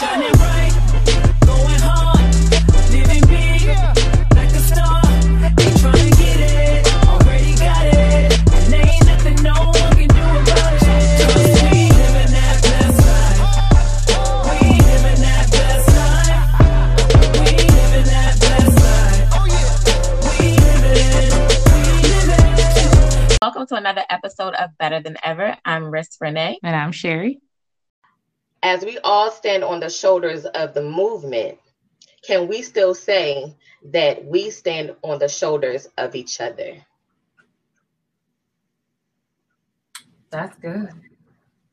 Shining bright, going hard, living big, like a star. Ain't trying to get it, already got it. And there ain't nothing no one can do about it. Cause we living that best life. We living that best life. We living that best life. We living, we living. Welcome to another episode of Better Than Ever. I'm Riss Renee. And I'm Sherry. As we all stand on the shoulders of the movement, can we still say that we stand on the shoulders of each other? That's good.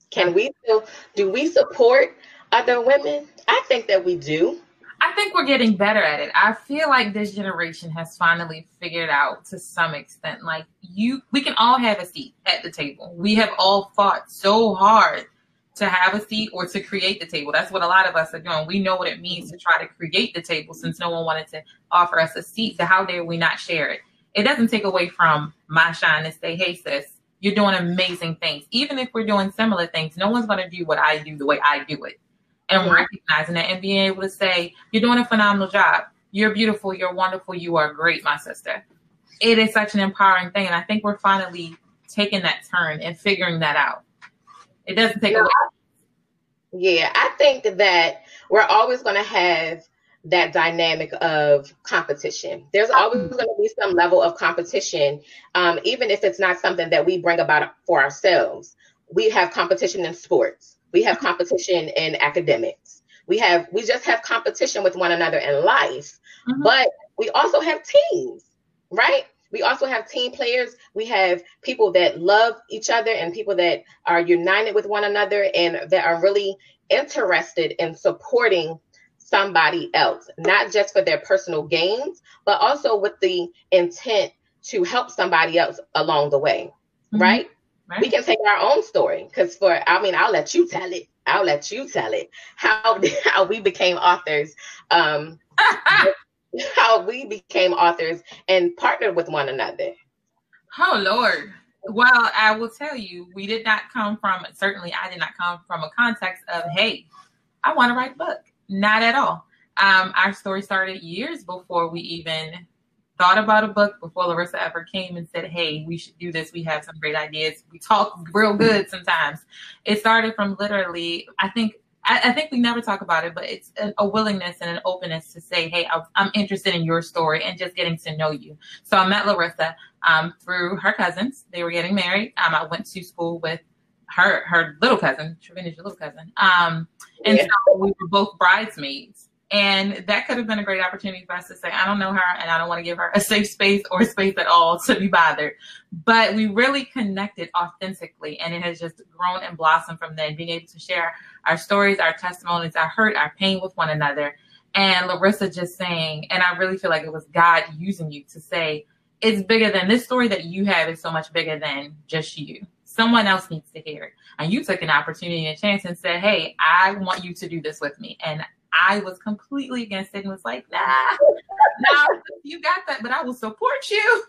Can we still do we support other women? I think that we do. I think we're getting better at it. I feel like this generation has finally figured out to some extent, like you, we can all have a seat at the table. We have all fought so hard to have a seat or to create the table. That's what a lot of us are doing. We know what it means to try to create the table since no one wanted to offer us a seat. So how dare we not share it? It doesn't take away from my shine to say, hey sis, you're doing amazing things. Even if we're doing similar things, no one's gonna do what I do the way I do it. And Mhm. recognizing that and being able to say, you're doing a phenomenal job. You're beautiful, you're wonderful, you are great, my sister. It is such an empowering thing. And I think we're finally taking that turn and figuring that out. It doesn't take No, away. Yeah, I think that we're always going to have that dynamic of competition. There's always going to be some level of competition, um, even if it's not something that we bring about for ourselves. We have competition in sports. We have competition in academics. We have we just have competition with one another in life. Mhm. But we also have teams, right? We also have team players. We have people that love each other and people that are united with one another and that are really interested in supporting somebody else, not just for their personal gains, but also with the intent to help somebody else along the way, Mhm. right? Right? We can take our own story because for I mean I'll let you tell it. I'll let you tell it how how we became authors. Um, how we became authors and partnered with one another. Oh Lord. Well, I will tell you, we did not come from certainly I did not come from a context of, hey, I want to write a book. Not at all. Um, our story started years before we even thought about a book, before Larissa ever came and said, Hey, we should do this. We have some great ideas. We talk real good sometimes. It started from literally, I think I, I think we never talk about it, but it's a, a willingness and an openness to say, "Hey, I, I'm interested in your story and just getting to know you." So I met Larissa um, through her cousins. They were getting married. Um, I went to school with her her little cousin, Trevina's little cousin, um, and Yeah. so we were both bridesmaids. And that could have been a great opportunity for us to say, I don't know her and I don't want to give her a safe space or space at all to be bothered. But we really connected authentically and it has just grown and blossomed from then, being able to share our stories, our testimonies, our hurt, our pain with one another. And Larissa just saying, and I really feel like it was God using you to say, it's bigger than this story that you have is so much bigger than just you. Someone else needs to hear it. And you took an opportunity and a chance and said, Hey, I want you to do this with me. And I was completely against it and was like, nah, nah, you got that, but I will support you.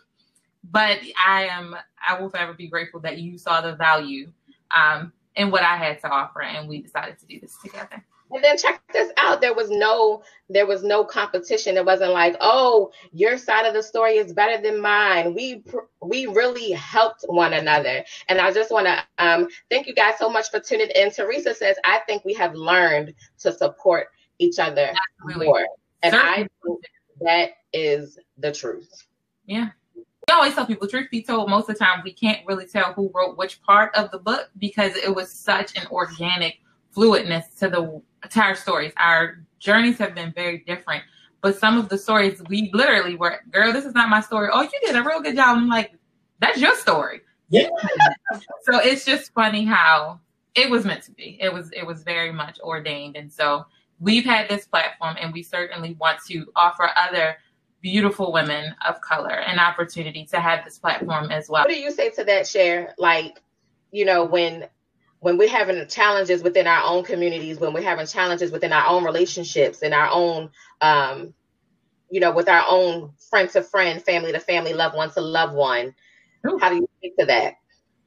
But I am, I will forever be grateful that you saw the value um, in what I had to offer, and we decided to do this together. And then check this out. There was no there was no competition. It wasn't like, oh, your side of the story is better than mine. We we really helped one another. And I just want to um, thank you guys so much for tuning in. Teresa says, I think we have learned to support each other Really. more. And I think that is the truth. Yeah. We always tell people, truth be told, most of the time we can't really tell who wrote which part of the book because it was such an organic fluidness to the entire stories. Our journeys have been very different. But some of the stories we literally were, girl, this is not my story. Oh, you did a real good job. I'm like, that's your story. Yeah. so it's just funny how it was meant to be. It was it was very much ordained. And so we've had this platform and we certainly want to offer other beautiful women of color an opportunity to have this platform as well. What do you say to that, Share? Like, you know, when when we're having challenges within our own communities, when we're having challenges within our own relationships and our own, um, you know, with our own friend to friend, family to family, loved one to loved one, Ooh. how do you speak to that?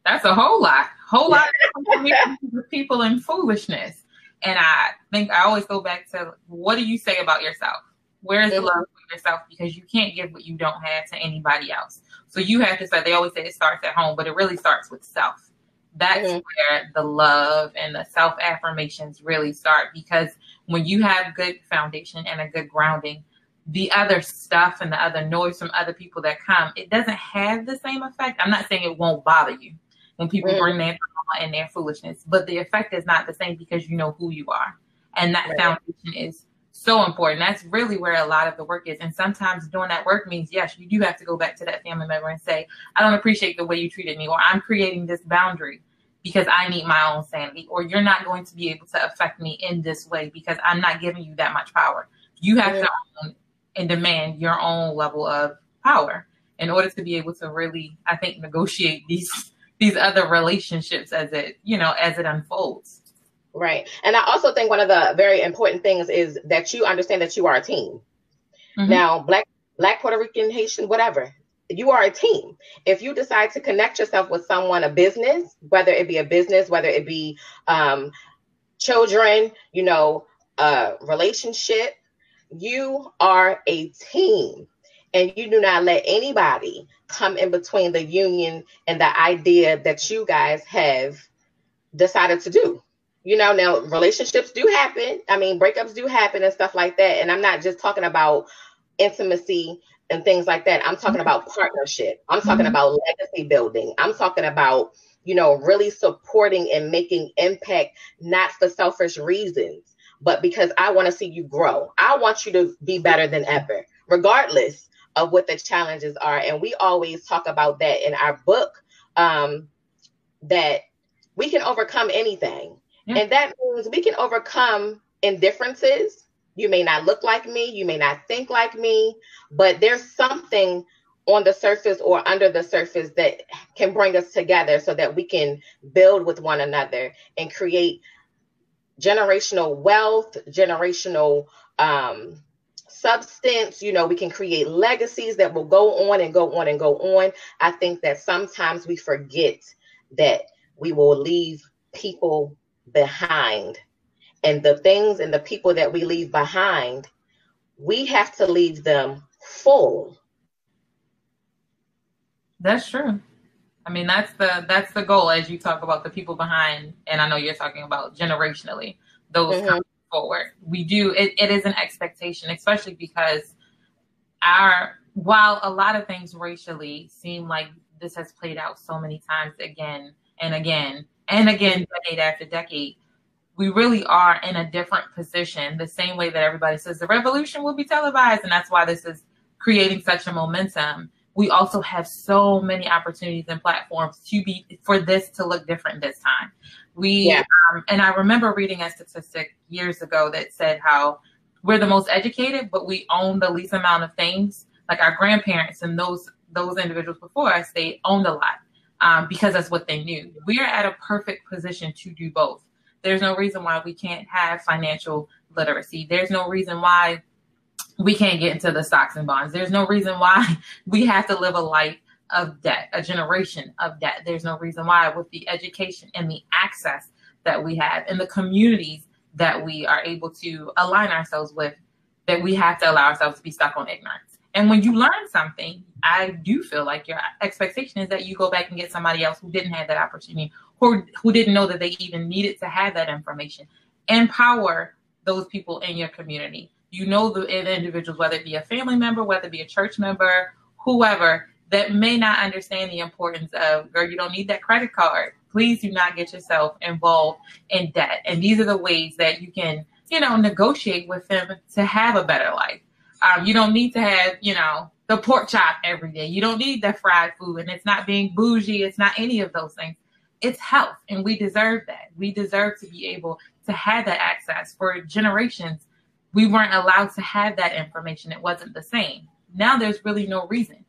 That's a whole lot, whole lot of people in foolishness. And I think I always go back to what do you say about yourself? Where is the love for yourself? Because you can't give what you don't have to anybody else. So you have to say, they always say it starts at home, but it really starts with self. That's Mhm. where the love and the self affirmations really start because when you have good foundation and a good grounding, the other stuff and the other noise from other people that come, it doesn't have the same effect. I'm not saying it won't bother you when people Mhm. bring their and their foolishness, but the effect is not the same because you know who you are. And that Right. foundation is so important. That's really where a lot of the work is. And sometimes doing that work means, yes, you do have to go back to that family member and say, I don't appreciate the way you treated me, or I'm creating this boundary because I need my own sanity, or you're not going to be able to affect me in this way because I'm not giving you that much power. You have Yeah. to own and demand your own level of power in order to be able to really, I think, negotiate these these other relationships as it, you know, as it unfolds. Right. And I also think one of the very important things is that you understand that you are a team. Mhm. Now, black, black, Puerto Rican, Haitian, whatever, you are a team. If you decide to connect yourself with someone, a business, whether it be a business, whether it be um, children, you know, a relationship, you are a team. And you do not let anybody come in between the union and the idea that you guys have decided to do. You know, now relationships do happen. I mean, breakups do happen and stuff like that. And I'm not just talking about intimacy and things like that. I'm talking about partnership. I'm talking Mhm. about legacy building. I'm talking about, you know, really supporting and making impact, not for selfish reasons, but because I want to see you grow. I want you to be better than ever, regardless of what the challenges are. And we always talk about that in our book um, that we can overcome anything. Yeah. And that means we can overcome indifferences. You may not look like me, you may not think like me, but there's something on the surface or under the surface that can bring us together so that we can build with one another and create generational wealth, generational um, substance. You know, we can create legacies that will go on and go on and go on. I think that sometimes we forget that we will leave people behind. And the things and the people that we leave behind, we have to leave them full. That's true. I mean, that's the that's the goal as you talk about the people behind, and I know you're talking about generationally those Mhm. Forward. We do it, it is an expectation, especially because our while a lot of things racially seem like this has played out so many times again and again and again, decade after decade. We really are in a different position, the same way that everybody says the revolution will be televised, and that's why this is creating such a momentum we also have so many opportunities and platforms to be for this to look different this time. We Yeah. um, and I remember reading a statistic years ago that said how we're the most educated, but we own the least amount of things. Like our grandparents and those those individuals before us, they owned a lot um, because that's what they knew. We are at a perfect position to do both. There's no reason why we can't have financial literacy. There's no reason why we can't get into the stocks and bonds. There's no reason why we have to live a life of debt, a generation of debt. There's no reason why, with the education and the access that we have and the communities that we are able to align ourselves with, that we have to allow ourselves to be stuck on ignorance. And when you learn something, I do feel like your expectation is that you go back and get somebody else who didn't have that opportunity or who didn't know that they even needed to have that information. Empower those people in your community you know the individuals, whether it be a family member, whether it be a church member, whoever, that may not understand the importance of, girl, you don't need that credit card. Please do not get yourself involved in debt. And these are the ways that you can, you know, negotiate with them to have a better life. Um, you don't need to have, you know, the pork chop every day. You don't need that fried food. And it's not being bougie. It's not any of those things. It's health. And we deserve that. We deserve to be able to have that access for generations we weren't allowed to have that information. It wasn't the same. Now there's really no reason.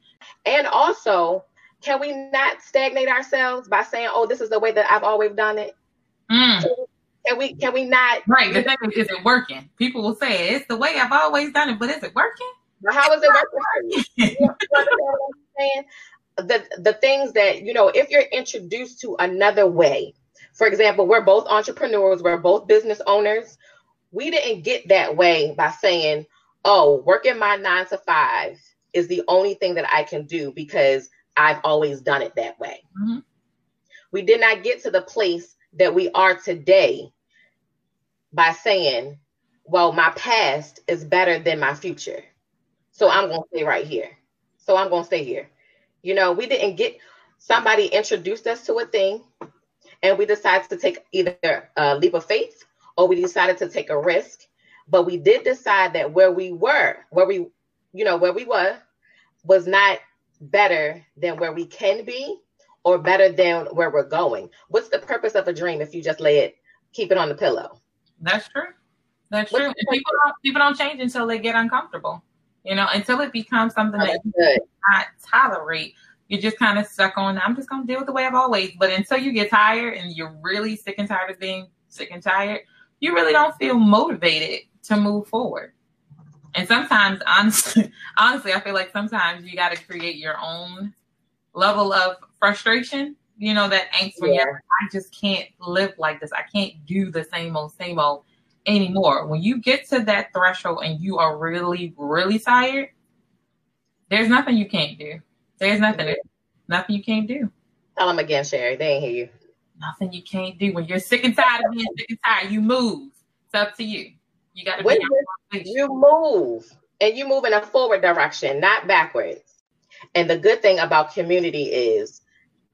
And also, can we not stagnate ourselves by saying, "Oh, this is the way that I've always done it"? Mm, Can we? Can we not? right. The thing is, is it working? People will say it's the way I've always done it, but is it working? How is it working for you? You understand what I'm saying? The the things that you know, if you're introduced to another way, For example, we're both entrepreneurs, we're both business owners. We didn't get that way by saying, oh, working my nine to five is the only thing that I can do because I've always done it that way. hmm We did not get to the place that we are today by saying, well, my past is better than my future. So I'm going to stay right here. So I'm going to stay here. You know, we didn't get somebody introduced us to a thing and we decided to take either a leap of faith or we decided to take a risk. But we did decide that where we were, where we, you know, where we were was not better than where we can be or better than where we're going. What's the purpose of a dream if you just lay it, keep it on the pillow? That's true. That's What's true. People don't people don't change until they get uncomfortable. You know, until it becomes something that you Good. not tolerate. You're just kind of stuck on. I'm just gonna deal with the way I've always. But until you get tired and you're really sick and tired of being sick and tired, you really don't feel motivated to move forward. And sometimes, honestly, honestly, I feel like sometimes you got to create your own level of frustration. You know that angst when Yeah. you're like, I just can't live like this. I can't do the same old, same old anymore. When you get to that threshold and you are really, really tired, there's nothing you can't do. There's nothing, nothing you can't do. Tell them again, Sherry. They ain't hear you. Nothing you can't do. When you're sick and tired of being sick and tired, you move. It's up to you. You got to When be you- move and you move in a forward direction, not backwards. And the good thing about community is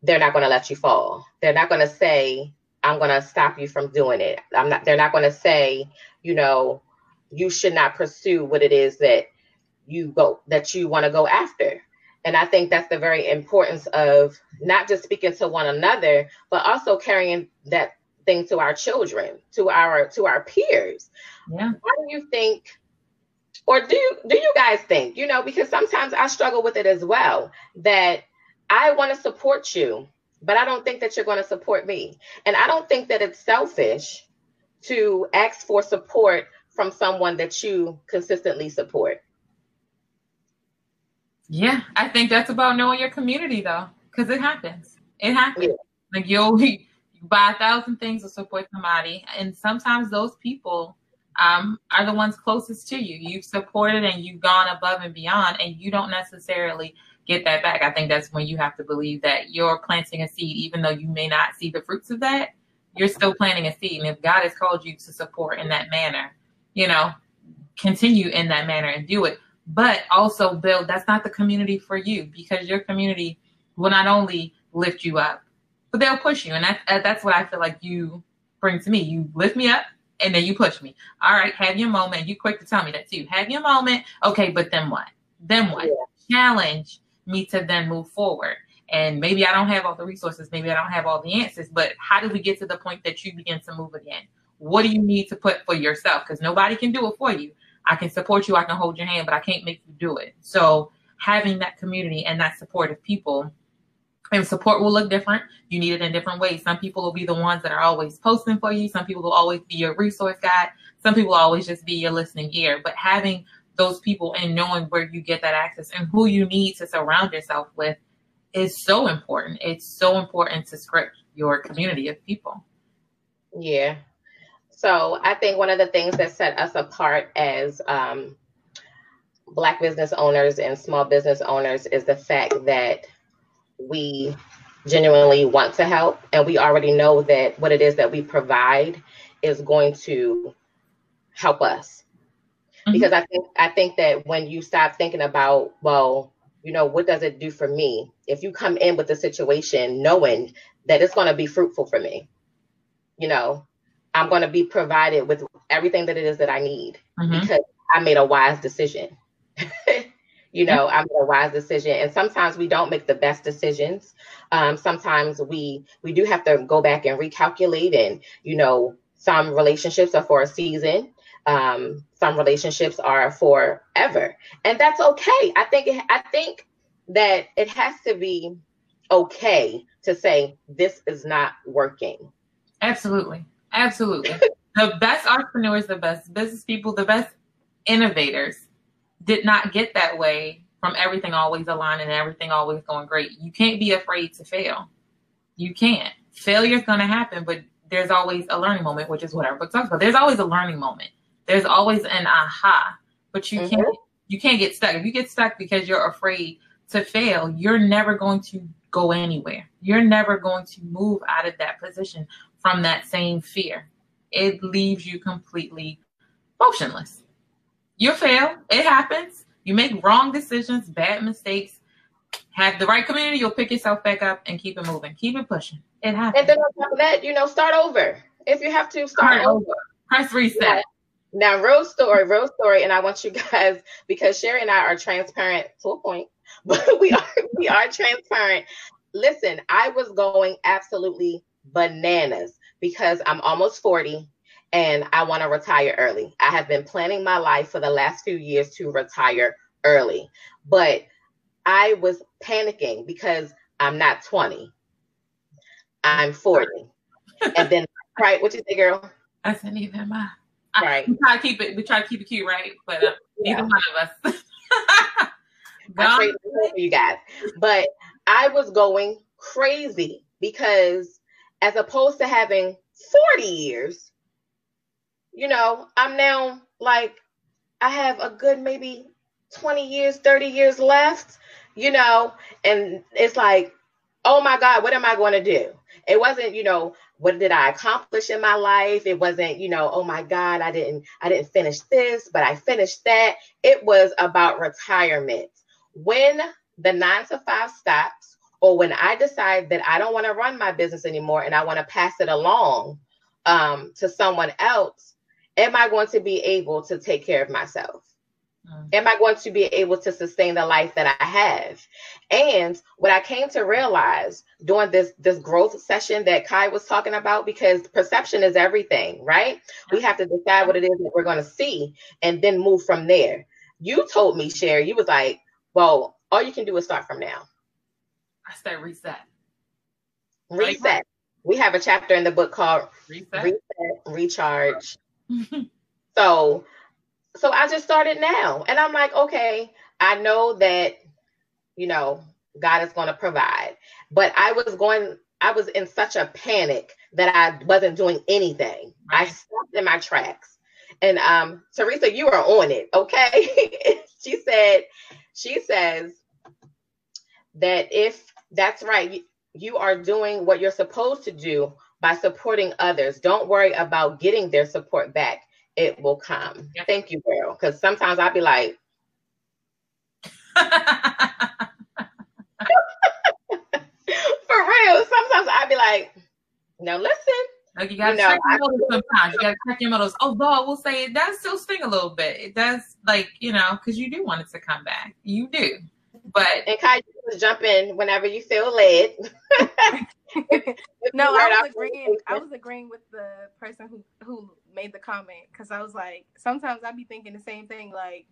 they're not going to let you fall. They're not going to say, I'm going to stop you from doing it. I'm not, they're not going to say, you know, you should not pursue what it is that you go, that you want to go after. And I think that's the very importance of not just speaking to one another, but also carrying that thing to our children, to our, to our peers Yeah. why do you think or do you do you guys think you know because sometimes i struggle with it as well that i want to support you but i don't think that you're going to support me and i don't think that it's selfish to ask for support from someone that you consistently support Yeah, I think that's about knowing your community though, because it happens. It happens. Yeah. Like you'll you buy a thousand things to support somebody, and sometimes those people um, are the ones closest to you. You've supported and you've gone above and beyond, and you don't necessarily get that back. I think that's when you have to believe that you're planting a seed, even though you may not see the fruits of that. You're still planting a seed, and if God has called you to support in that manner, you know, continue in that manner and do it but also build that's not the community for you because your community will not only lift you up but they'll push you and that, uh, that's what i feel like you bring to me. You lift me up and then you push me. All right have your moment. You quick to tell me that too. Have your moment. Okay but then what? Then what? Challenge me to then move forward. And maybe i don't have all the resources. Maybe i don't have all the answers but how do we get to the point that you begin to move again? What do you need to put for yourself? Because nobody can do it for you. I can support you, I can hold your hand, but I can't make you do it. So having that community and that support of people, and support will look different. You need it in different ways. Some people will be the ones that are always posting for you. Some people will always be your resource guide. Some people will always just be your listening ear. But having those people and knowing where you get that access and who you need to surround yourself with is so important. It's so important to script your community of people. Yeah. So I think one of the things that set us apart as um, Black business owners and small business owners is the fact that we genuinely want to help and we already know that what it is that we provide is going to help us. Mhm. Because I think I think that when you stop thinking about, well, you know, what does it do for me? If you come in with the situation knowing that it's going to be fruitful for me, you know, I'm going to be provided with everything that it is that I need Mhm. because I made a wise decision. you know, I made a wise decision, and sometimes we don't make the best decisions. Um, sometimes we we do have to go back and recalculate, and you know, some relationships are for a season. Um, some relationships are forever, and that's okay. I think it, I think that it has to be okay to say this is not working. Absolutely. Absolutely. the best entrepreneurs, the best business people, the best innovators did not get that way from everything always aligning and everything always going great. You can't be afraid to fail. You can't. failure is going to happen, but there's always a learning moment, which is what our book talks about. There's always a learning moment. There's always an aha, but you Mhm. can't you can't get stuck. If you get stuck because you're afraid to fail, you're never going to go anywhere. You're never going to move out of that position from that same fear. It leaves you completely motionless. You fail. It happens. You make wrong decisions, bad mistakes. Have the right community, you'll pick yourself back up and keep it moving. Keep it pushing. It happens. And then on top of that, you know, start over. If you have to, start Start over. over. Press reset. Yeah. Now, real story, real story, and I want you guys because Sherry and I are transparent to a point, but we are we are transparent. Listen, I was going absolutely bananas because I'm almost 40 and I want to retire early. I have been planning my life for the last few years to retire early, but I was panicking because I'm not 20. I'm 40. And then, right, what you say, girl? I said neither am I. Right. We try to keep it. We try to keep it cute, right? But uh, neither Yeah. one of us. I Gone. trade the world for you guys. But I was going crazy because as opposed to having 40 years, you know, I'm now like I have a good maybe 20 years, 30 years left, you know, and it's like, oh my God, what am I going to do? It wasn't, you know, what did I accomplish in my life? It wasn't, you know, oh my God, I didn't, I didn't finish this, but I finished that. It was about retirement. When the nine to five stops, or when I decide that I don't want to run my business anymore and I want to pass it along um, to someone else, am I going to be able to take care of myself? Mm. Am I going to be able to sustain the life that I have? And what I came to realize during this this growth session that Kai was talking about, because perception is everything, right? We have to decide what it is that we're going to see and then move from there. You told me, Sherry, you was like, well, all you can do is start from now. I said reset. Reset. We have a chapter in the book called Reset. Reset, Recharge. So so I just started now. And I'm like, okay, I know that, you know, God is going to provide. But I was going, I was in such a panic that I wasn't doing anything. I stopped in my tracks. And um, Teresa, you are on it, okay? she said, she says that if that's right, you, you are doing what you're supposed to do by supporting others. Don't worry about getting their support back. It will come. Yeah. Thank you, girl. Because sometimes I'll be like, for real. Sometimes I'll be like, no, listen. like you gotta You know, check your motives sometimes. You gotta check your motives. Although I will say it does still sting a little bit. It does like, you know, because you do want it to come back. You do. But And Kai, jump in whenever you feel led. If no, I was agreeing. I was agreeing with the person who who made the comment because I was like, sometimes I'd be thinking the same thing. Like,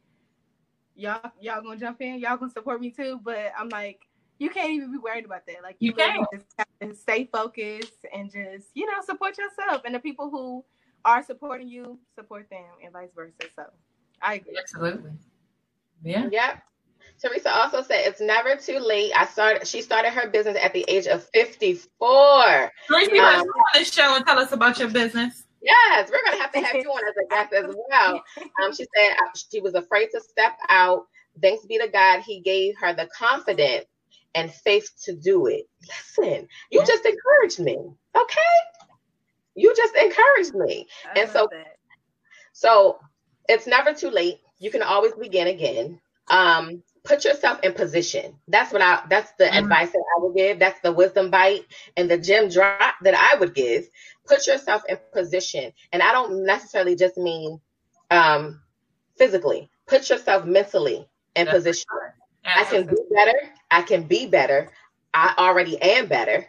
y'all y'all gonna jump in, y'all gonna support me too. But I'm like, you can't even be worried about that. Like, you, You really just have to stay focused and just you know support yourself and the people who are supporting you, support them, and vice versa. So, I agree. absolutely. Yeah. Yep. Teresa also said it's never too late. I started. She started her business at the age of fifty-four. Teresa, you want Um, to come on this show and tell us about your business? Yes, we're gonna have to have you on as a guest as well. Um, she said uh, she was afraid to step out. Thanks be to God, He gave her the confidence and faith to do it. Listen, you just encouraged me, okay? You just encouraged me. I And so- that. So it's never too late. You can always begin again. Um, put yourself in position. That's what I that's the Mhm. advice that I would give. That's the wisdom bite and the gem drop that I would give. Put yourself in position. And I don't necessarily just mean um physically. Put yourself mentally in That's position. I can do better. I can be better. I already am better.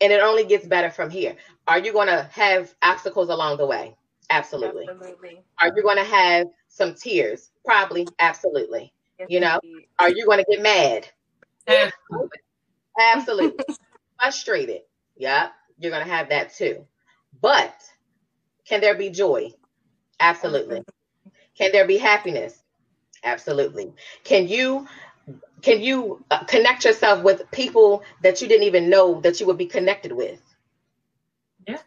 And it only gets better from here. Are you going to have obstacles along the way? Absolutely. Absolutely. Are you going to have some tears? Probably. Absolutely. Yes, You know? indeed. Are you going to get mad? Absolutely. Absolutely. Frustrated? Yep. You're going to have that too. But can there be joy? Absolutely. Can there be happiness? Absolutely. Can you can you uh, connect yourself with people that you didn't even know that you would be connected with? Yeah.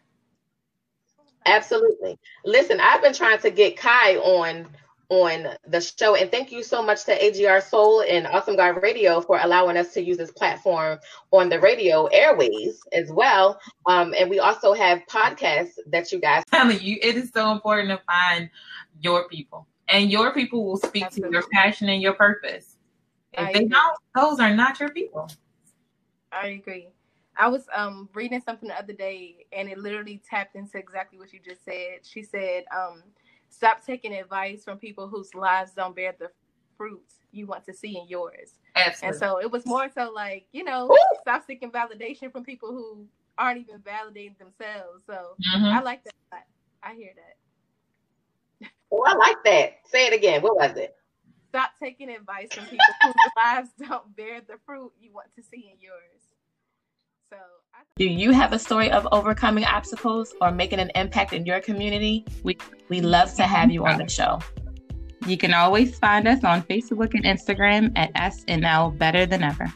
Absolutely. Listen, I've been trying to get Kai on on the show, and thank you so much to AGR Soul and Awesome God Radio for allowing us to use this platform on the radio airways as well. Um, and we also have podcasts that you guys. telling you, it is so important to find your people, and your people will speak Absolutely. to your passion and your purpose. If I they agree. don't, those are not your people. I agree. I was um reading something the other day and it literally tapped into exactly what you just said. She said, um, stop taking advice from people whose lives don't bear the fruits you want to see in yours. And so it was more so like, you know, Ooh. stop seeking validation from people who aren't even validating themselves. So Mhm. I like that. a lot. I hear that. Oh, I like that. Say it again. What was it? Stop taking advice from people whose lives don't bear the fruit you want to see in yours. So I Do you have a story of overcoming obstacles or making an impact in your community? We we love to have you on the show. You can always find us on Facebook and Instagram at SNL Better Than Ever.